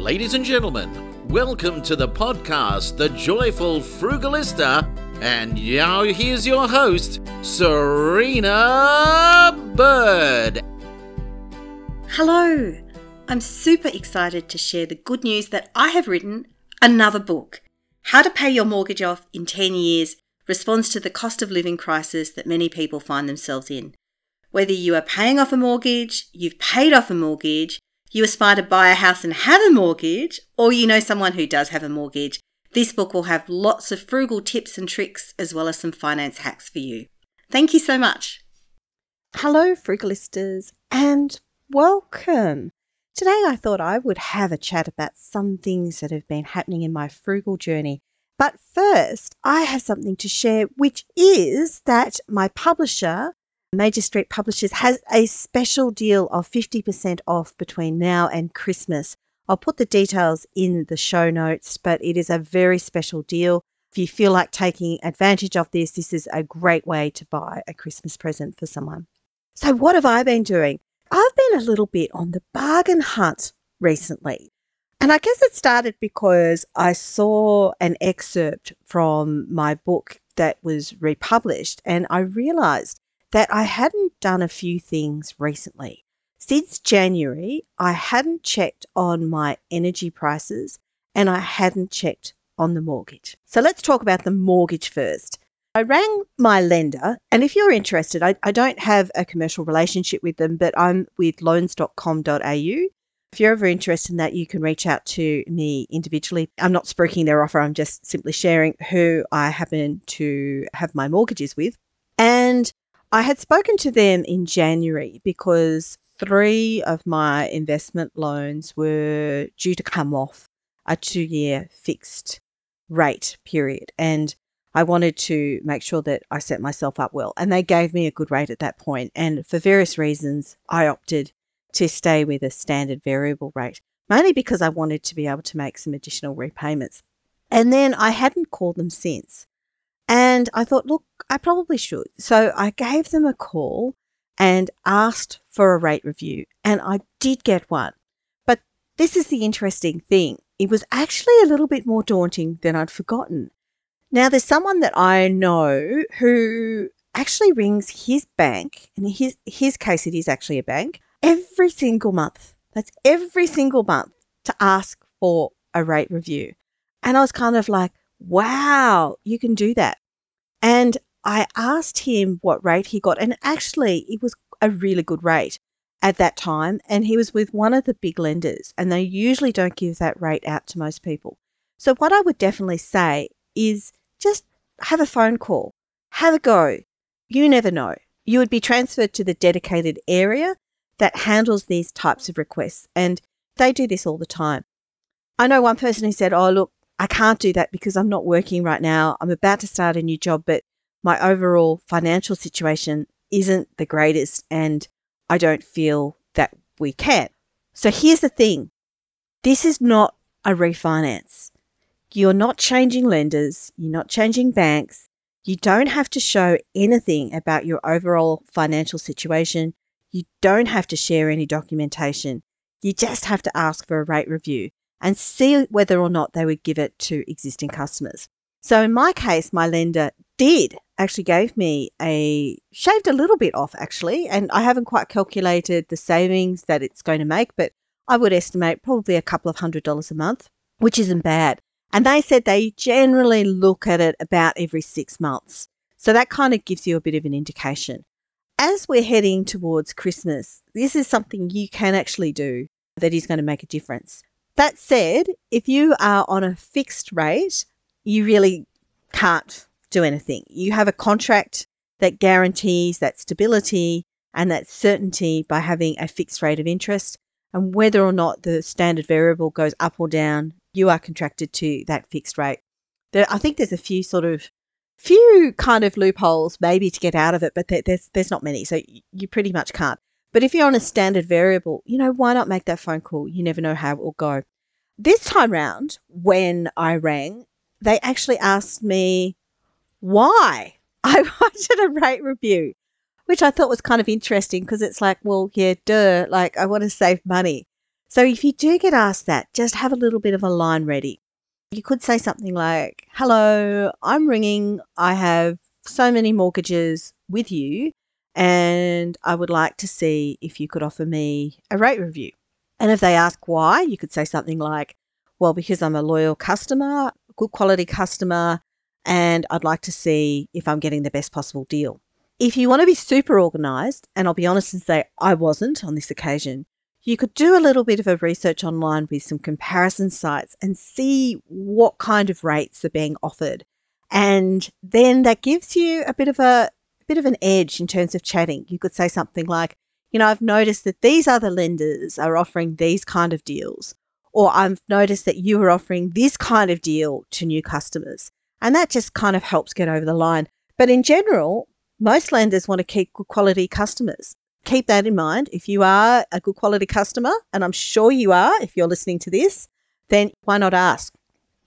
Ladies and gentlemen, welcome to the podcast, The Joyful Frugalista. And now here's your host, Serina Bird. Hello! I'm super excited to share the good news that I have written another book How to Pay Your Mortgage Off in 10 Years responds to the cost of living crisis that many people find themselves in. Whether you are paying off a mortgage, you've paid off a mortgage, you aspire to buy a house and have a mortgage, or you know someone who does have a mortgage, this book will have lots of frugal tips and tricks as well as some finance hacks for you. Thank you so much. Hello, Frugalistas, and welcome. Today I thought I would have a chat about some things that have been happening in my frugal journey. But first, I have something to share, which is that my publisher, Major Street Publishers has a special deal of 50% off between now and Christmas. I'll put the details in the show notes, but it is a very special deal. If you feel like taking advantage of this, this is a great way to buy a Christmas present for someone. So, what have I been doing? I've been a little bit on the bargain hunt recently. And I guess it started because I saw an excerpt from my book that was republished, and I realized that I hadn't done a few things recently. Since January, I hadn't checked on my energy prices and I hadn't checked on the mortgage. So let's talk about the mortgage first. I rang my lender, and if you're interested, I, I don't have a commercial relationship with them, but I'm with loans.com.au. If you're ever interested in that, you can reach out to me individually. I'm not spruiking their offer, I'm just simply sharing who I happen to have my mortgages with. And I had spoken to them in January because three of my investment loans were due to come off a two year fixed rate period. And I wanted to make sure that I set myself up well. And they gave me a good rate at that point. And for various reasons, I opted to stay with a standard variable rate, mainly because I wanted to be able to make some additional repayments. And then I hadn't called them since. And I thought, look, I probably should. So I gave them a call and asked for a rate review, and I did get one. But this is the interesting thing it was actually a little bit more daunting than I'd forgotten. Now, there's someone that I know who actually rings his bank, and in his, his case, it is actually a bank, every single month. That's every single month to ask for a rate review. And I was kind of like, wow, you can do that. And I asked him what rate he got, and actually, it was a really good rate at that time. And he was with one of the big lenders, and they usually don't give that rate out to most people. So, what I would definitely say is just have a phone call, have a go. You never know. You would be transferred to the dedicated area that handles these types of requests, and they do this all the time. I know one person who said, Oh, look, I can't do that because I'm not working right now. I'm about to start a new job, but my overall financial situation isn't the greatest and I don't feel that we can. So here's the thing this is not a refinance. You're not changing lenders, you're not changing banks. You don't have to show anything about your overall financial situation. You don't have to share any documentation. You just have to ask for a rate review and see whether or not they would give it to existing customers. So in my case, my lender did actually gave me a shaved a little bit off actually, and I haven't quite calculated the savings that it's going to make, but I would estimate probably a couple of hundred dollars a month, which isn't bad. And they said they generally look at it about every six months. So that kind of gives you a bit of an indication. As we're heading towards Christmas, this is something you can actually do that is going to make a difference. That said, if you are on a fixed rate, you really can't do anything. You have a contract that guarantees that stability and that certainty by having a fixed rate of interest. And whether or not the standard variable goes up or down, you are contracted to that fixed rate. There, I think there's a few sort of few kind of loopholes maybe to get out of it, but there, there's there's not many, so you pretty much can't. But if you're on a standard variable, you know why not make that phone call? You never know how it will go. This time round, when I rang, they actually asked me why I wanted a rate review, which I thought was kind of interesting because it's like, well, yeah, duh, like I want to save money. So if you do get asked that, just have a little bit of a line ready. You could say something like, Hello, I'm ringing. I have so many mortgages with you, and I would like to see if you could offer me a rate review. And if they ask why, you could say something like, Well, because I'm a loyal customer, good quality customer, and I'd like to see if I'm getting the best possible deal. If you want to be super organized, and I'll be honest and say I wasn't on this occasion, you could do a little bit of a research online with some comparison sites and see what kind of rates are being offered. And then that gives you a bit of a, a bit of an edge in terms of chatting. You could say something like, you know, I've noticed that these other lenders are offering these kind of deals, or I've noticed that you are offering this kind of deal to new customers. And that just kind of helps get over the line. But in general, most lenders want to keep good quality customers keep that in mind. If you are a good quality customer, and I'm sure you are if you're listening to this, then why not ask?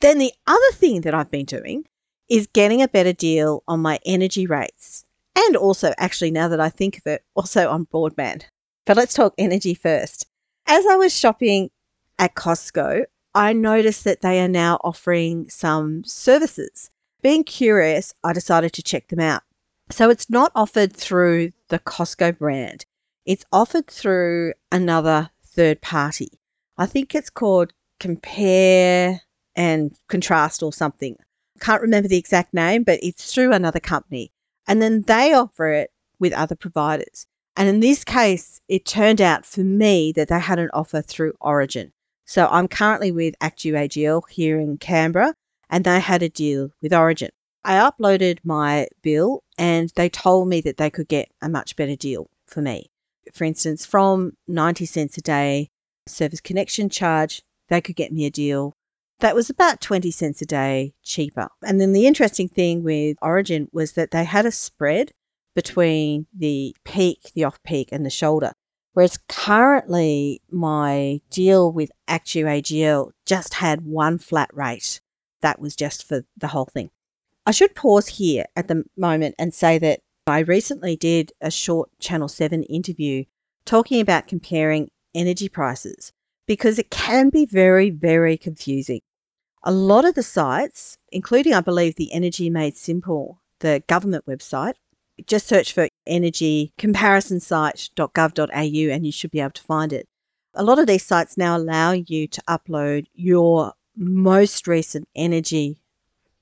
Then the other thing that I've been doing is getting a better deal on my energy rates. And also, actually, now that I think of it, also on broadband. But let's talk energy first. As I was shopping at Costco, I noticed that they are now offering some services. Being curious, I decided to check them out. So it's not offered through the Costco brand. It's offered through another third party. I think it's called Compare and Contrast or something. Can't remember the exact name, but it's through another company. And then they offer it with other providers. And in this case, it turned out for me that they had an offer through Origin. So I'm currently with ActewAGL here in Canberra, and they had a deal with Origin. I uploaded my bill and they told me that they could get a much better deal for me. For instance, from 90 cents a day service connection charge, they could get me a deal that was about 20 cents a day cheaper. And then the interesting thing with Origin was that they had a spread between the peak, the off peak, and the shoulder. Whereas currently, my deal with ActewAGL just had one flat rate. That was just for the whole thing. I should pause here at the moment and say that I recently did a short Channel 7 interview talking about comparing energy prices because it can be very, very confusing. A lot of the sites, including, I believe, the Energy Made Simple, the government website, just search for energy comparison site.gov.au and you should be able to find it. A lot of these sites now allow you to upload your most recent energy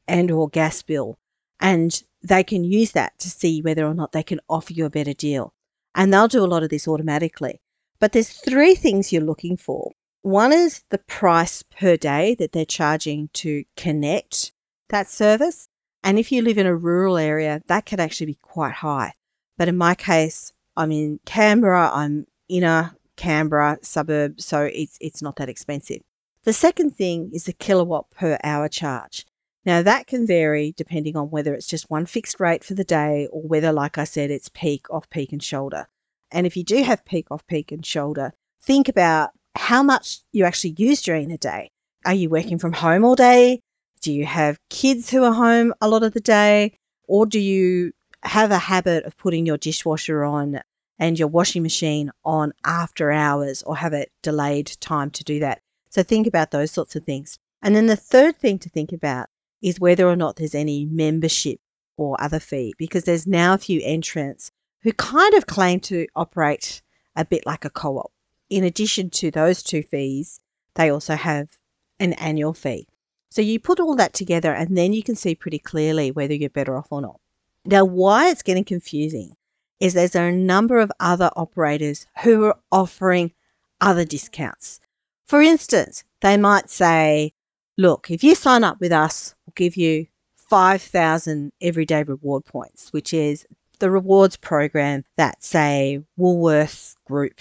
and or gas bill and they can use that to see whether or not they can offer you a better deal. And they'll do a lot of this automatically. But there's three things you're looking for. One is the price per day that they're charging to connect that service. And if you live in a rural area, that can actually be quite high. But in my case, I'm in Canberra, I'm inner Canberra suburb, so it's it's not that expensive. The second thing is the kilowatt per hour charge. Now, that can vary depending on whether it's just one fixed rate for the day or whether, like I said, it's peak, off peak, and shoulder. And if you do have peak, off peak, and shoulder, think about how much you actually use during the day. Are you working from home all day? Do you have kids who are home a lot of the day? Or do you have a habit of putting your dishwasher on and your washing machine on after hours or have a delayed time to do that? So think about those sorts of things. And then the third thing to think about is whether or not there's any membership or other fee, because there's now a few entrants who kind of claim to operate a bit like a co op. In addition to those two fees, they also have an annual fee. So you put all that together and then you can see pretty clearly whether you're better off or not. Now, why it's getting confusing is there's a number of other operators who are offering other discounts. For instance, they might say, look, if you sign up with us, we'll give you 5,000 everyday reward points, which is the rewards program that, say, Woolworths Group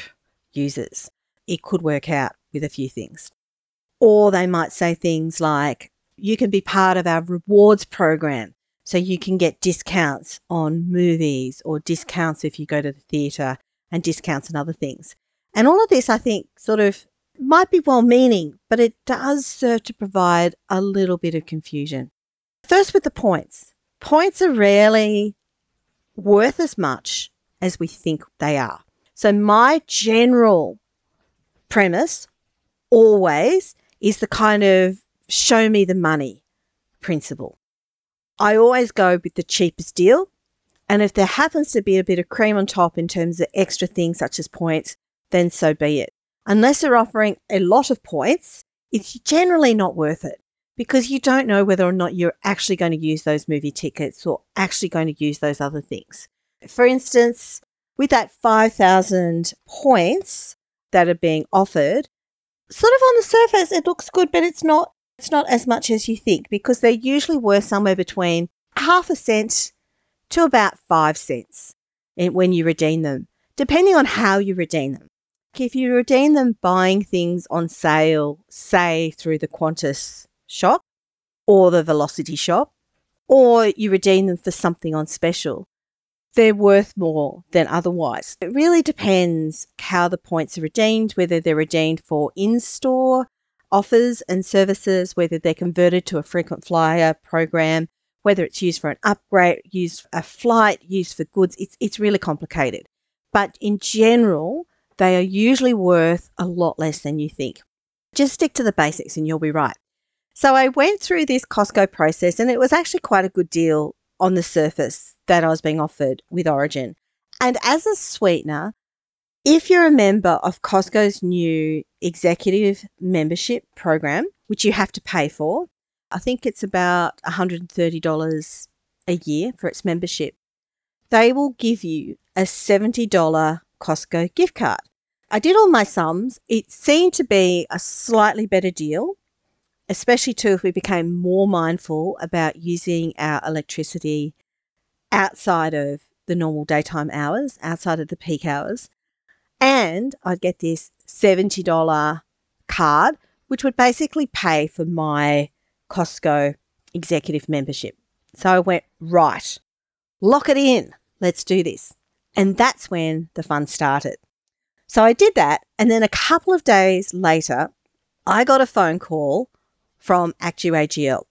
uses. It could work out with a few things. Or they might say things like, you can be part of our rewards program. So you can get discounts on movies or discounts if you go to the theatre and discounts and other things. And all of this, I think, sort of might be well meaning, but it does serve to provide a little bit of confusion. First, with the points. Points are rarely worth as much as we think they are. So, my general premise always is the kind of show me the money principle. I always go with the cheapest deal. And if there happens to be a bit of cream on top in terms of extra things such as points, then so be it. Unless they're offering a lot of points, it's generally not worth it because you don't know whether or not you're actually going to use those movie tickets or actually going to use those other things. For instance, with that 5,000 points that are being offered, sort of on the surface it looks good, but it's not it's not as much as you think because they're usually worth somewhere between half a cent to about 5 cents when you redeem them, depending on how you redeem them. If you redeem them buying things on sale, say through the Qantas shop or the Velocity shop, or you redeem them for something on special, they're worth more than otherwise. It really depends how the points are redeemed, whether they're redeemed for in store offers and services, whether they're converted to a frequent flyer program, whether it's used for an upgrade, used for a flight, used for goods. It's, it's really complicated. But in general, they are usually worth a lot less than you think. Just stick to the basics and you'll be right. So I went through this Costco process and it was actually quite a good deal on the surface that I was being offered with Origin. And as a sweetener, if you're a member of Costco's new executive membership program, which you have to pay for, I think it's about $130 a year for its membership, they will give you a $70 Costco gift card. I did all my sums. It seemed to be a slightly better deal, especially too if we became more mindful about using our electricity outside of the normal daytime hours, outside of the peak hours. And I'd get this $70 card, which would basically pay for my Costco executive membership. So I went, right, lock it in. Let's do this. And that's when the fun started. So I did that. And then a couple of days later, I got a phone call from ActewAGL.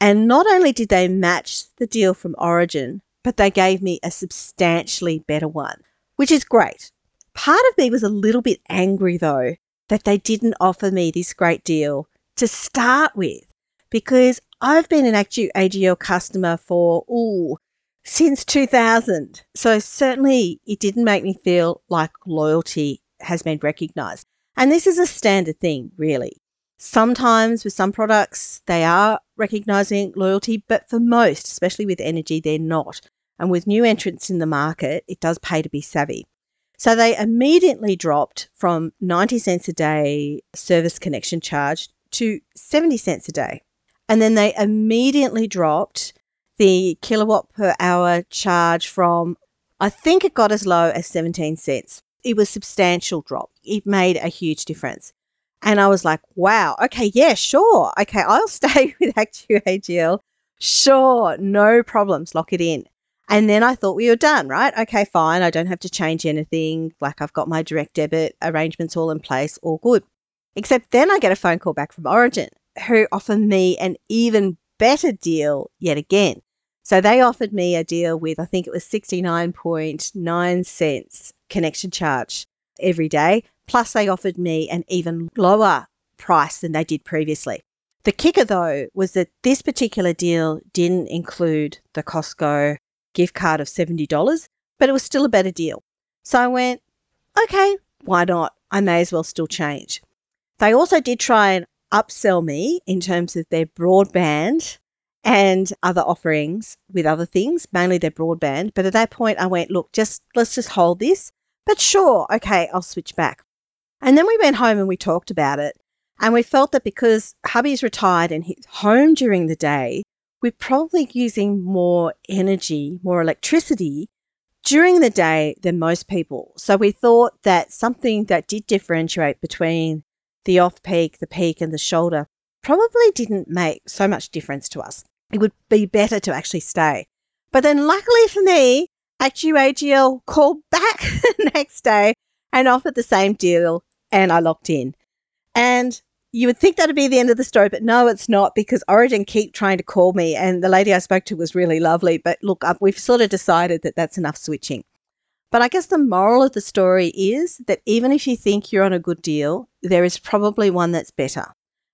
And not only did they match the deal from Origin, but they gave me a substantially better one, which is great. Part of me was a little bit angry though that they didn't offer me this great deal to start with because I've been an ActewAGL customer for, ooh, since 2000. So certainly it didn't make me feel like loyalty has been recognized. And this is a standard thing, really. Sometimes with some products, they are recognizing loyalty, but for most, especially with energy, they're not. And with new entrants in the market, it does pay to be savvy. So they immediately dropped from 90 cents a day service connection charge to 70 cents a day. And then they immediately dropped the kilowatt per hour charge from, I think it got as low as 17 cents. It was substantial drop. It made a huge difference. And I was like, wow, okay, yeah, sure. Okay, I'll stay with ActewAGL. Sure, no problems, lock it in. And then I thought we were done, right? Okay, fine. I don't have to change anything. Like I've got my direct debit arrangements all in place, all good. Except then I get a phone call back from Origin who offer me an even better deal yet again. So they offered me a deal with, I think it was 69.9 cents connection charge every day Plus, they offered me an even lower price than they did previously. The kicker, though, was that this particular deal didn't include the Costco gift card of $70, but it was still a better deal. So I went, okay, why not? I may as well still change. They also did try and upsell me in terms of their broadband and other offerings with other things, mainly their broadband. But at that point, I went, look, just let's just hold this. But sure, okay, I'll switch back. And then we went home and we talked about it. And we felt that because hubby's retired and he's home during the day, we're probably using more energy, more electricity during the day than most people. So we thought that something that did differentiate between the off peak, the peak, and the shoulder probably didn't make so much difference to us. It would be better to actually stay. But then, luckily for me, ActewAGL called back the next day and offered the same deal and I locked in. And you would think that'd be the end of the story, but no, it's not because Origin keep trying to call me, and the lady I spoke to was really lovely. But look, we've sort of decided that that's enough switching. But I guess the moral of the story is that even if you think you're on a good deal, there is probably one that's better.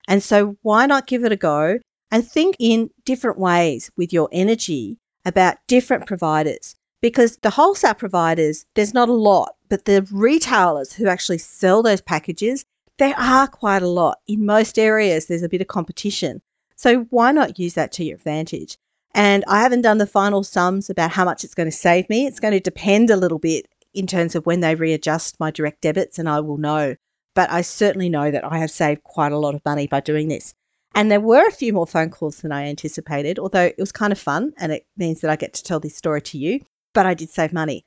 And so why not give it a go and think in different ways with your energy about different providers? Because the wholesale providers, there's not a lot, but the retailers who actually sell those packages, there are quite a lot. In most areas, there's a bit of competition. So why not use that to your advantage? And I haven't done the final sums about how much it's going to save me. It's going to depend a little bit in terms of when they readjust my direct debits, and I will know. But I certainly know that I have saved quite a lot of money by doing this. And there were a few more phone calls than I anticipated, although it was kind of fun and it means that I get to tell this story to you. But I did save money.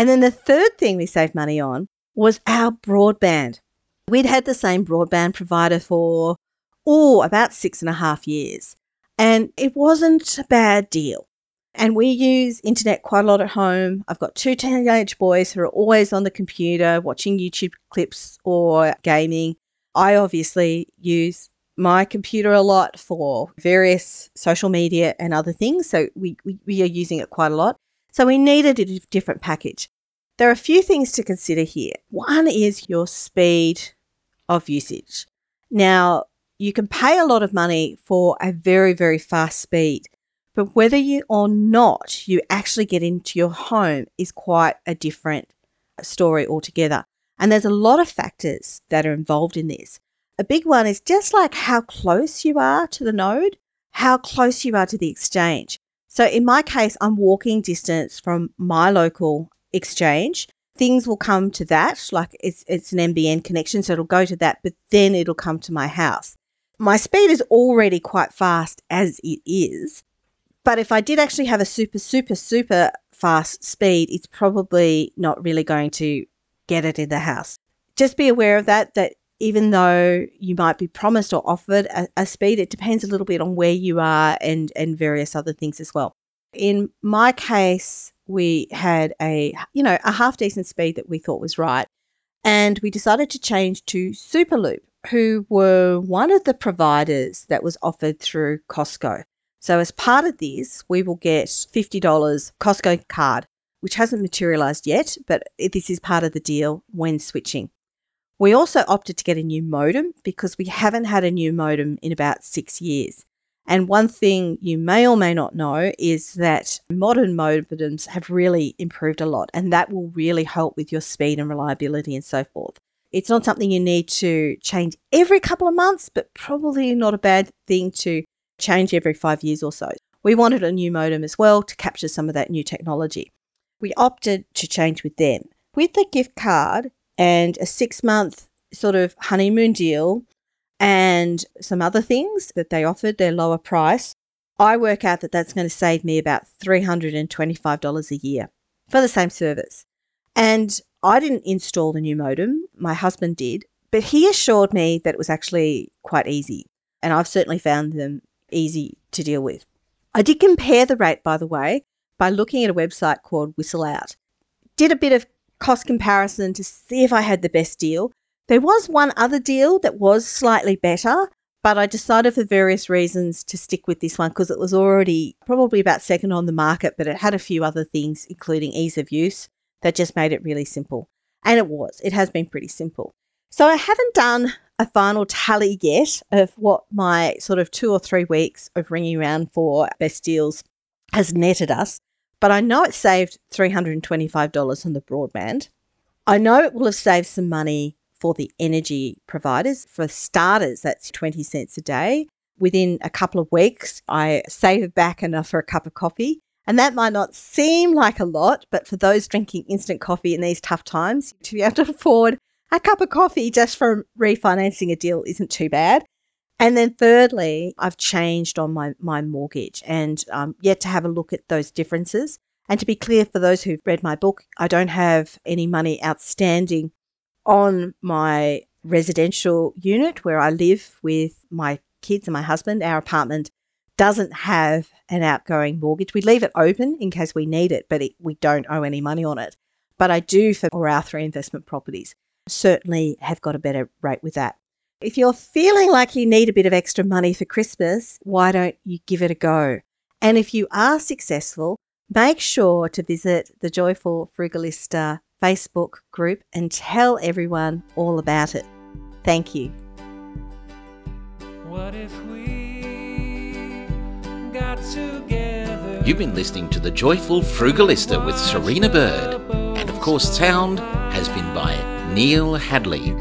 And then the third thing we saved money on was our broadband. We'd had the same broadband provider for, oh, about six and a half years. And it wasn't a bad deal. And we use internet quite a lot at home. I've got two teenage boys who are always on the computer watching YouTube clips or gaming. I obviously use my computer a lot for various social media and other things. So we, we, we are using it quite a lot. So we needed a different package. There are a few things to consider here. One is your speed of usage. Now, you can pay a lot of money for a very, very fast speed. But whether you or not you actually get into your home is quite a different story altogether. And there's a lot of factors that are involved in this. A big one is just like how close you are to the node, how close you are to the exchange. So in my case, I'm walking distance from my local exchange. Things will come to that, like it's, it's an NBN connection, so it'll go to that, but then it'll come to my house. My speed is already quite fast as it is. But if I did actually have a super, super, super fast speed, it's probably not really going to get it in the house. Just be aware of that, that even though you might be promised or offered a, a, speed, it depends a little bit on where you are and, and various other things as well. In my case, we had a, you know, a half decent speed that we thought was right. And we decided to change to Superloop who were one of the providers that was offered through Costco. So, as part of this, we will get $50 Costco card, which hasn't materialized yet, but this is part of the deal when switching. We also opted to get a new modem because we haven't had a new modem in about six years. And one thing you may or may not know is that modern modems have really improved a lot, and that will really help with your speed and reliability and so forth. It's not something you need to change every couple of months, but probably not a bad thing to change every five years or so. We wanted a new modem as well to capture some of that new technology. We opted to change with them. With the gift card and a six month sort of honeymoon deal and some other things that they offered, their lower price, I work out that that's going to save me about $325 a year for the same service. And I didn't install the new modem, my husband did, but he assured me that it was actually quite easy. And I've certainly found them easy to deal with. I did compare the rate, by the way, by looking at a website called Whistle Out. Did a bit of cost comparison to see if I had the best deal. There was one other deal that was slightly better, but I decided for various reasons to stick with this one because it was already probably about second on the market, but it had a few other things, including ease of use that just made it really simple. And it was, it has been pretty simple. So I haven't done a final tally yet of what my sort of two or three weeks of ringing around for best deals has netted us, but I know it saved $325 on the broadband. I know it will have saved some money for the energy providers. For starters, that's 20 cents a day. Within a couple of weeks, I saved back enough for a cup of coffee. And that might not seem like a lot, but for those drinking instant coffee in these tough times, to be able to afford a cup of coffee just from refinancing a deal isn't too bad. And then thirdly, I've changed on my, my mortgage and um, yet to have a look at those differences. And to be clear, for those who've read my book, I don't have any money outstanding on my residential unit where I live with my kids and my husband. Our apartment doesn't have an outgoing mortgage. We leave it open in case we need it, but it, we don't owe any money on it. But I do for our three investment properties. Certainly have got a better rate with that. If you're feeling like you need a bit of extra money for Christmas, why don't you give it a go? And if you are successful, Make sure to visit the Joyful Frugalista Facebook group and tell everyone all about it. Thank you. What if we got together? You've been listening to The Joyful Frugalista with Serina Bird. And of course, sound has been by Neil Hadley.